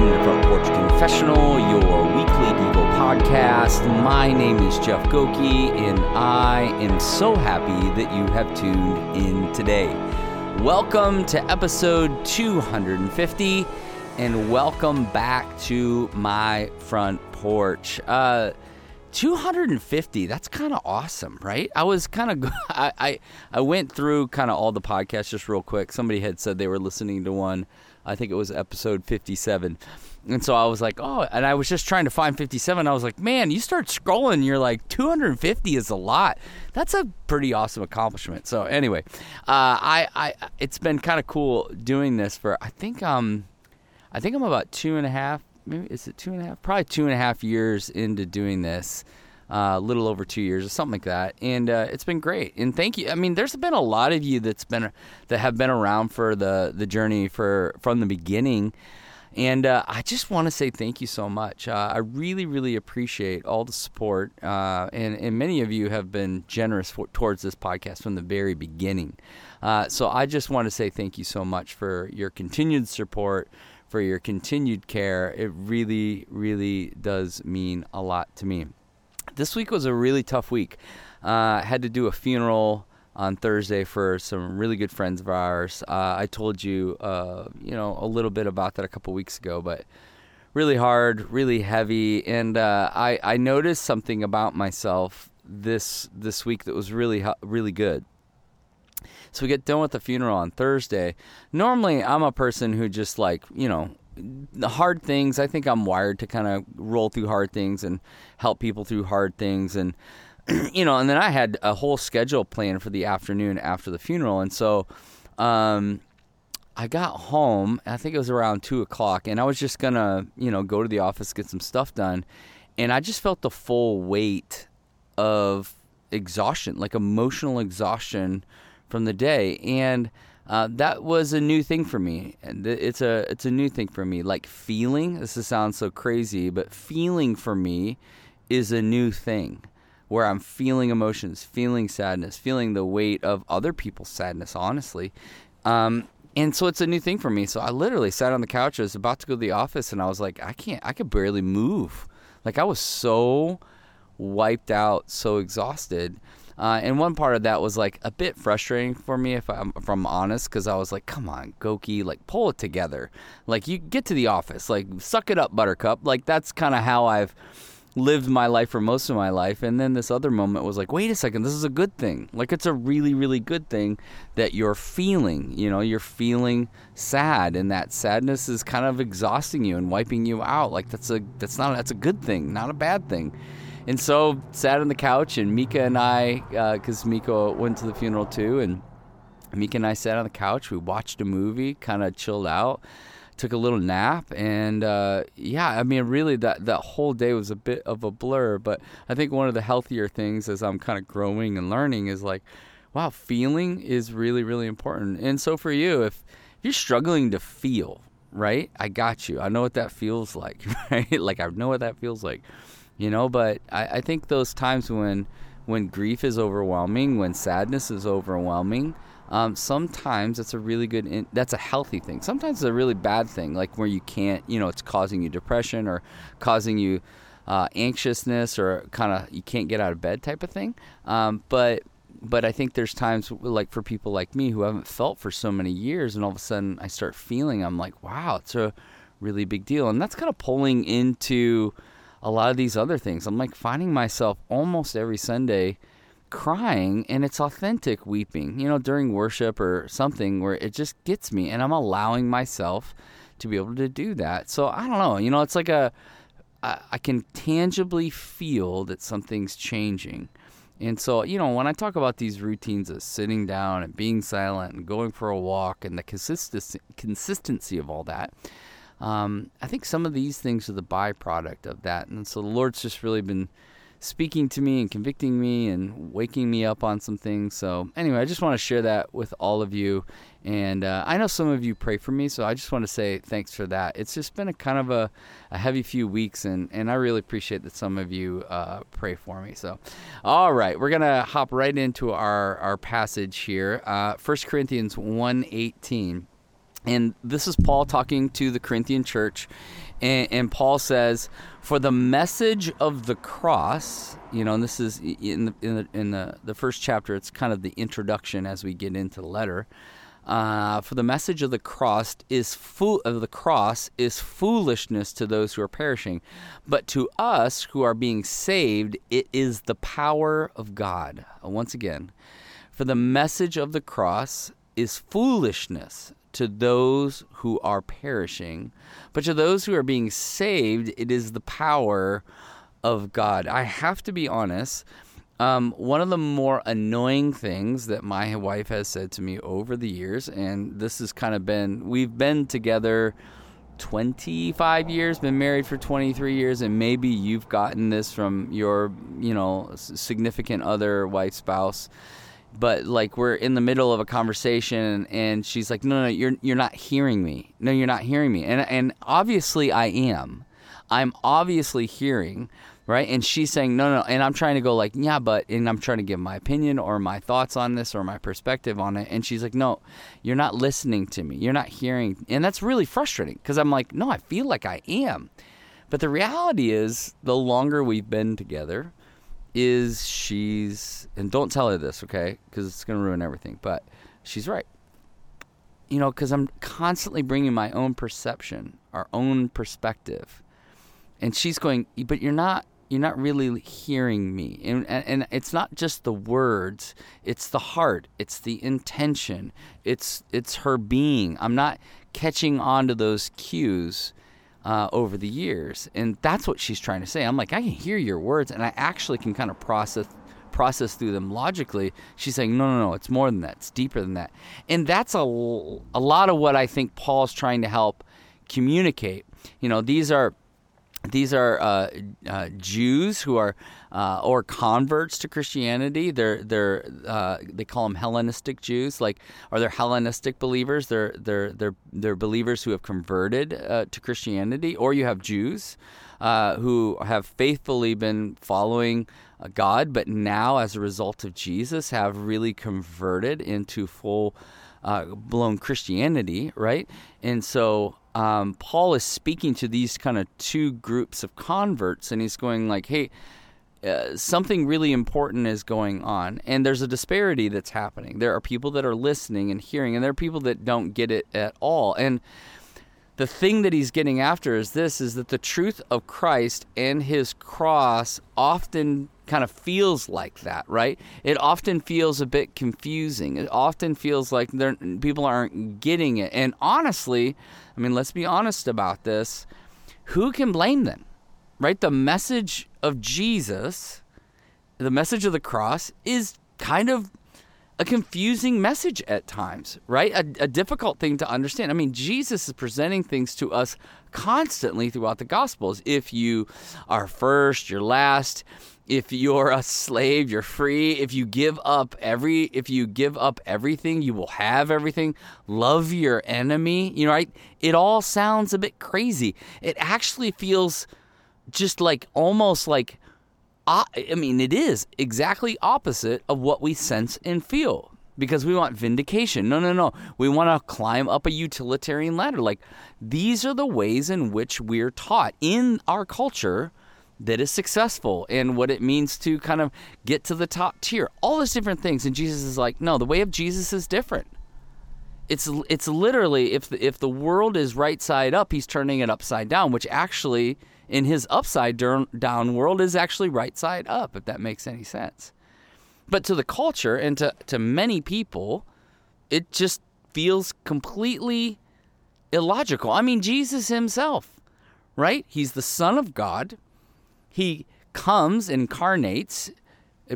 to Front Porch Confessional, your weekly Devo podcast. My name is Jeff Goki, and I am so happy that you have tuned in today. Welcome to episode 250, and welcome back to my front porch. Uh, 250 that's kind of awesome right? I was kind of I, I i went through kind of all the podcasts just real quick. Somebody had said they were listening to one i think it was episode 57 and so i was like oh and i was just trying to find 57 i was like man you start scrolling you're like 250 is a lot. That's a pretty awesome accomplishment. So anyway uh, i i it's been kind of cool doing this for i think um i think i'm about two and a half maybe is it two and a half? Probably two and a half years into doing this. Uh, a little over two years or something like that, and uh, it's been great. And thank you. I mean, there's been a lot of you that's been that have been around for the the journey for from the beginning, and uh, I just want to say thank you so much. Uh, I really, really appreciate all the support, uh, and and many of you have been generous for, towards this podcast from the very beginning. Uh, so I just want to say thank you so much for your continued support for your continued care. It really, really does mean a lot to me. This week was a really tough week. Uh, had to do a funeral on Thursday for some really good friends of ours. Uh, I told you, uh, you know, a little bit about that a couple weeks ago, but really hard, really heavy, and uh, I I noticed something about myself this this week that was really really good. So we get done with the funeral on Thursday. Normally, I'm a person who just like, you know, the hard things. I think I'm wired to kind of roll through hard things and help people through hard things. And, you know, and then I had a whole schedule planned for the afternoon after the funeral. And so, um, I got home, I think it was around two o'clock, and I was just gonna, you know, go to the office, get some stuff done. And I just felt the full weight of exhaustion, like emotional exhaustion from the day, and uh, that was a new thing for me. And it's a it's a new thing for me. Like feeling. This sounds so crazy, but feeling for me is a new thing. Where I'm feeling emotions, feeling sadness, feeling the weight of other people's sadness. Honestly, um, and so it's a new thing for me. So I literally sat on the couch. I was about to go to the office, and I was like, I can't. I could barely move. Like I was so wiped out, so exhausted. Uh, and one part of that was like a bit frustrating for me, if I'm, if I'm honest, because I was like, come on, Goki, like pull it together. Like you get to the office, like suck it up, Buttercup. Like that's kind of how I've lived my life for most of my life. And then this other moment was like, wait a second, this is a good thing. Like it's a really, really good thing that you're feeling. You know, you're feeling sad, and that sadness is kind of exhausting you and wiping you out. Like that's a that's not that's a good thing, not a bad thing. And so sat on the couch, and Mika and I, because uh, Mika went to the funeral too, and Mika and I sat on the couch. We watched a movie, kind of chilled out, took a little nap, and uh, yeah, I mean, really, that that whole day was a bit of a blur. But I think one of the healthier things as I'm kind of growing and learning is like, wow, feeling is really, really important. And so for you, if you're struggling to feel, right, I got you. I know what that feels like, right? like I know what that feels like you know. But I, I think those times when when grief is overwhelming, when sadness is overwhelming, um, sometimes that's a really good in, that's a healthy thing sometimes it's a really bad thing like where you can't you know it's causing you depression or causing you uh, anxiousness or kind of you can't get out of bed type of thing um, but but i think there's times like for people like me who haven't felt for so many years and all of a sudden i start feeling i'm like wow it's a really big deal and that's kind of pulling into a lot of these other things. I'm like finding myself almost every Sunday crying and it's authentic weeping, you know, during worship or something where it just gets me and I'm allowing myself to be able to do that. So I don't know, you know, it's like a I can tangibly feel that something's changing. And so, you know, when I talk about these routines of sitting down and being silent and going for a walk and the consistency consistency of all that, um, I think some of these things are the byproduct of that. And so the Lord's just really been speaking to me and convicting me and waking me up on some things. So, anyway, I just want to share that with all of you. And uh, I know some of you pray for me, so I just want to say thanks for that. It's just been a kind of a, a heavy few weeks, and, and I really appreciate that some of you uh, pray for me. So, all right, we're going to hop right into our, our passage here uh, 1 Corinthians 1 18 And this is Paul talking to the Corinthian church. And, and, Paul says, For the message of the cross, you know, and this is in the, in, the, in the, the first chapter, it's kind of the introduction as we get into the letter. Uh, for the message of the cross is fo- of the cross is foolishness to those who are perishing, but to us who are being saved, it is the power of God. Once again, for the message of the cross is foolishness to those who are perishing, but to those who are being saved, it is the power of God. I have to be honest. Um, one of the more annoying things that my wife has said to me over the years, and this has kind of been, we've been together 25 years, been married for 23 years, and maybe you've gotten this from your, you know, significant other, wife, spouse. But like we're in the middle of a conversation, and she's like, "No, no, you're you're not hearing me. No, you're not hearing me." And and obviously I am. I'm obviously hearing, right? And she's saying, no, no, and I'm trying to go like, yeah, but, and I'm trying to give my opinion or my thoughts on this or my perspective on it. And she's like, no, you're not listening to me. You're not hearing. And that's really frustrating because I'm like, no, I feel like I am. But the reality is, the longer we've been together, is she's, and don't tell her this, okay? Because it's going to ruin everything. But she's right. You know, because I'm constantly bringing my own perception, our own perspective. And she's going, but you're not you're not really hearing me. And, and, and, it's not just the words, it's the heart, it's the intention, it's, it's her being. I'm not catching on to those cues uh, over the years. And that's what she's trying to say. I'm like, I can hear your words, and I actually can kind of process process through them logically. She's saying, no, no, no, it's more than that. It's deeper than that. And that's a, a lot of what I think Paul's trying to help communicate. You know, these are these are uh, uh, Jews who are uh, or converts to Christianity. They're they're uh, they call them Hellenistic Jews. Like, are they Hellenistic believers? They're they're they're they're believers who have converted uh, to Christianity. Or you have Jews uh, who have faithfully been following God, but now as a result of Jesus have really converted into full. blown Christianity, right? And so um, Paul is speaking to these kind of two groups of converts, and he's going like, "Hey, uh, something really important is going on, and there's a disparity that's happening. There are people that are listening and hearing, and there are people that don't get it at all. And the thing that he's getting after is this: is that the truth of Christ and His cross often kind of feels like that, right? It often feels a bit confusing. It often feels like people aren't getting it. And honestly, I mean, let's be honest about this. Who can blame them? Right? The message of Jesus, the message of the cross, is kind of a confusing message at times, right? A, a, difficult thing to understand. I mean, Jesus is presenting things to us constantly throughout the Gospels. If you are first, you're last if you're a slave you're free if you give up every if you give up everything you will have everything love your enemy you know right it all sounds a bit crazy it actually feels just like almost like i mean it is exactly opposite of what we sense and feel because we want vindication no no no we want to climb up a utilitarian ladder like these are the ways in which we're taught in our culture that is successful and what it means to kind of get to the top tier. All those different things. And Jesus is like, no, the way of Jesus is different. It's it's literally if the, if the world is right side up, he's turning it upside down, which actually in his upside down world is actually right side up, if that makes any sense. But to the culture and to, to many people, it just feels completely illogical. I mean, Jesus himself, right? He's the Son of God he comes, incarnates,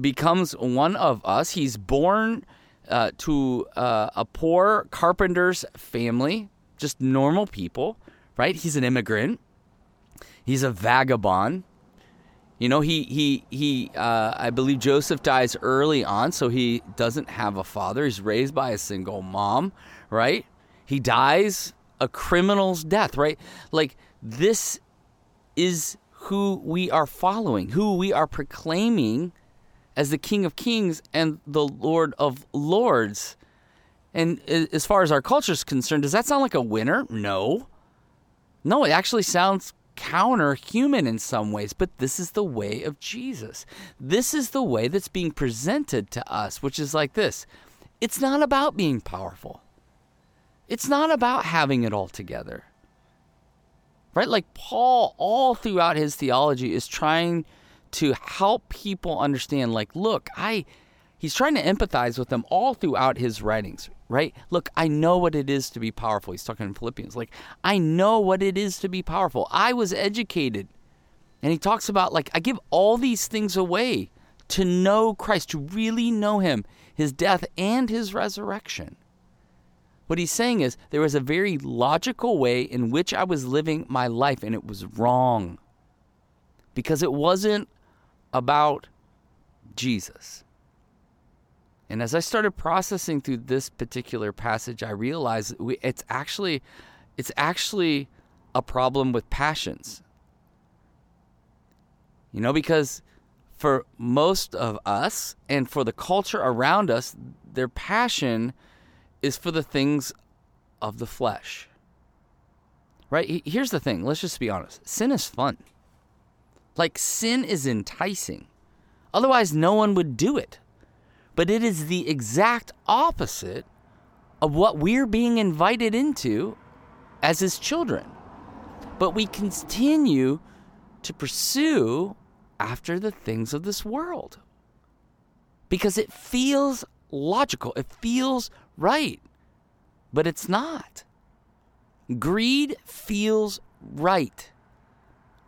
becomes one of us. He's born uh, to uh, a poor carpenter's family, just normal people, right? He's an immigrant. He's a vagabond. You know, he he he. Uh, I believe Joseph dies early on, so he doesn't have a father. He's raised by a single mom, right? He dies a criminal's death, right? Like this is who we are following, who we are proclaiming as the King of Kings and the Lord of Lords. And as far as our culture is concerned, does that sound like a winner? No. No, it actually sounds counter human in some ways, but this is the way of Jesus. This is the way that's being presented to us, which is like this it's not about being powerful, it's not about having it all together. Right? Like Paul, all throughout his theology, is trying to help people understand, like, look, I. He's trying to empathize with them all throughout his writings right? Look, I know what it is to be powerful. He's talking in Philippians. Like, I know what it is to be powerful. I was educated. And he talks about, like, I give all these things away to know Christ, to really know him, his death and his resurrection. What he's saying is there was a very logical way in which I was living my life, and it was wrong. Because it wasn't about Jesus. And as I started processing through this particular passage, I realized we, it's actually it's actually a problem with passions. You know, because for most of us and for the culture around us, their passion is for the things of the flesh. Right? Here's the thing let's just be honest sin is fun. Like, sin is enticing. Otherwise, no one would do it but it is the exact opposite of what we're being invited into as his children. But we continue to pursue after the things of this world because it feels logical, it feels right, but it's not. Greed feels right.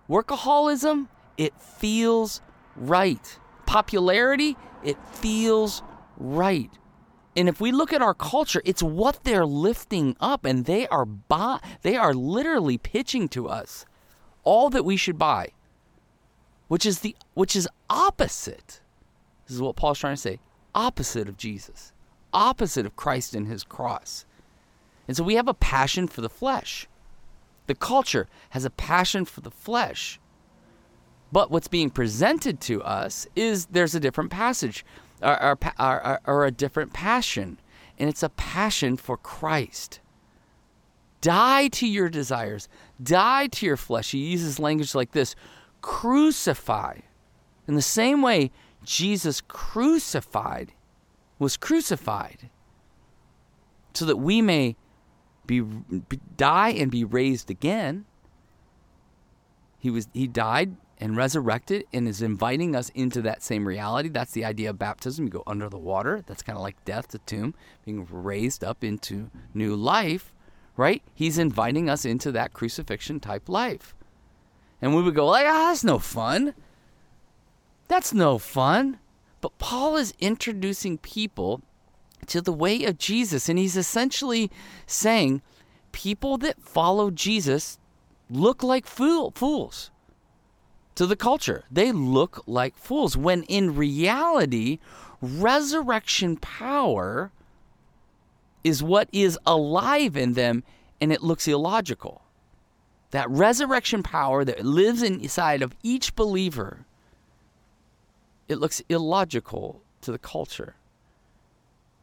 Workaholism, it feels right. Popularity, it feels right. And if we look at our culture, it's what they're lifting up, and they are buy, they are literally pitching to us all that we should buy, which is the which is opposite. This is what Paul's trying to say: opposite of Jesus, opposite of Christ and His cross. And so we have a passion for the flesh. The culture has a passion for the flesh. But what's being presented to us is there's a different passage or, or, or, a different passion, and it's a passion for Christ. Die to your desires, die to your flesh. He uses language like this crucify. In the same way, Jesus crucified, was crucified, so that we may be, be die and be raised again. He was he died and resurrected and is inviting us into that same reality. That's the idea of baptism. You go under the water. That's kind of like death, the tomb, being raised up into new life, right? He's inviting us into that crucifixion type life. And we would go, like, ah, that's no fun. That's no fun. But Paul is introducing people to the way of Jesus. And he's essentially saying people that follow Jesus look like fool, fools to the culture. They look like fools when in reality, resurrection power is what is alive in them and it looks illogical. That resurrection power that lives inside of each believer, it looks illogical to the culture.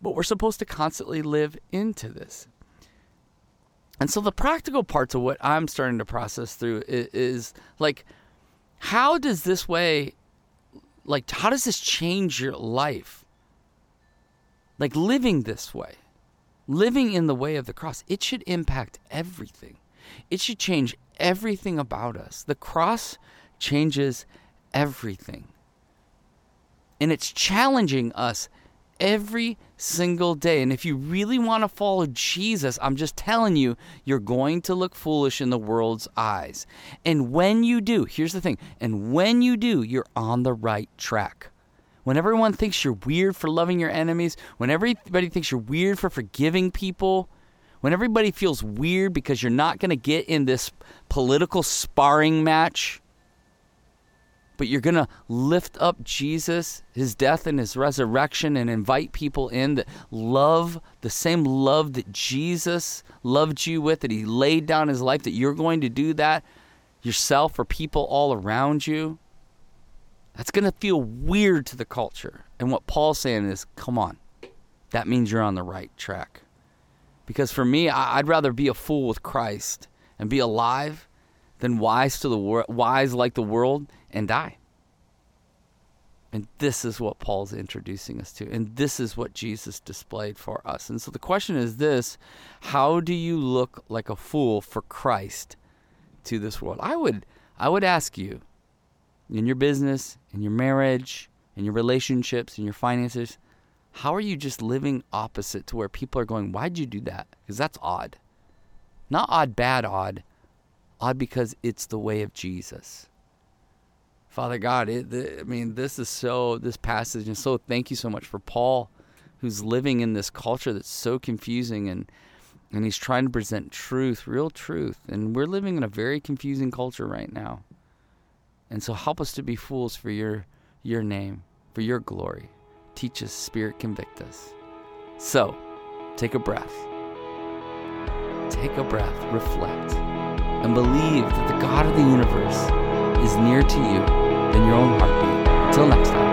But we're supposed to constantly live into this. And so the practical parts of what I'm starting to process through is, is like how does this way, like, how does this change your life? Like, living this way, living in the way of the cross, it should impact everything. It should change everything about us. The cross changes everything. And it's challenging us every single day. And if you really want to follow Jesus, I'm just telling you, you're going to look foolish in the world's eyes. And when you do, here's the thing, and when you do, you're on the right track. When everyone thinks you're weird for loving your enemies, when everybody thinks you're weird for forgiving people, when everybody feels weird because you're not going to get in this political sparring match, but you're going to lift up Jesus, his death and his resurrection, and invite people in that love the same love that Jesus loved you with, that he laid down his life, that you're going to do that yourself for people all around you. That's going to feel weird to the culture. And what Paul's saying is, come on, that means you're on the right track. Because for me, I'd rather be a fool with Christ and be alive than wise to the wor- wise like the world and die. And this is what Paul's introducing us to. And this is what Jesus displayed for us. And so the question is this how do you look like a fool for Christ to this world? I would I would ask you in your business, in your marriage, in your relationships, in your finances, how are you just living opposite to where people are going, why'd you do that? Because that's odd. Not odd, bad. Odd because it's the way of Jesus. Father God, it, the, I mean, this is so, this passage, and so thank you so much for Paul, who's living in this culture that's so confusing and and he's trying to present truth, real truth. And we're living in a very confusing culture right now. And so help us to be fools for your your name, for your glory. Teach us, Spirit, convict us. So, take a breath. Take a breath, reflect, and believe that the God of the universe is near to you than your own heartbeat. Until next time.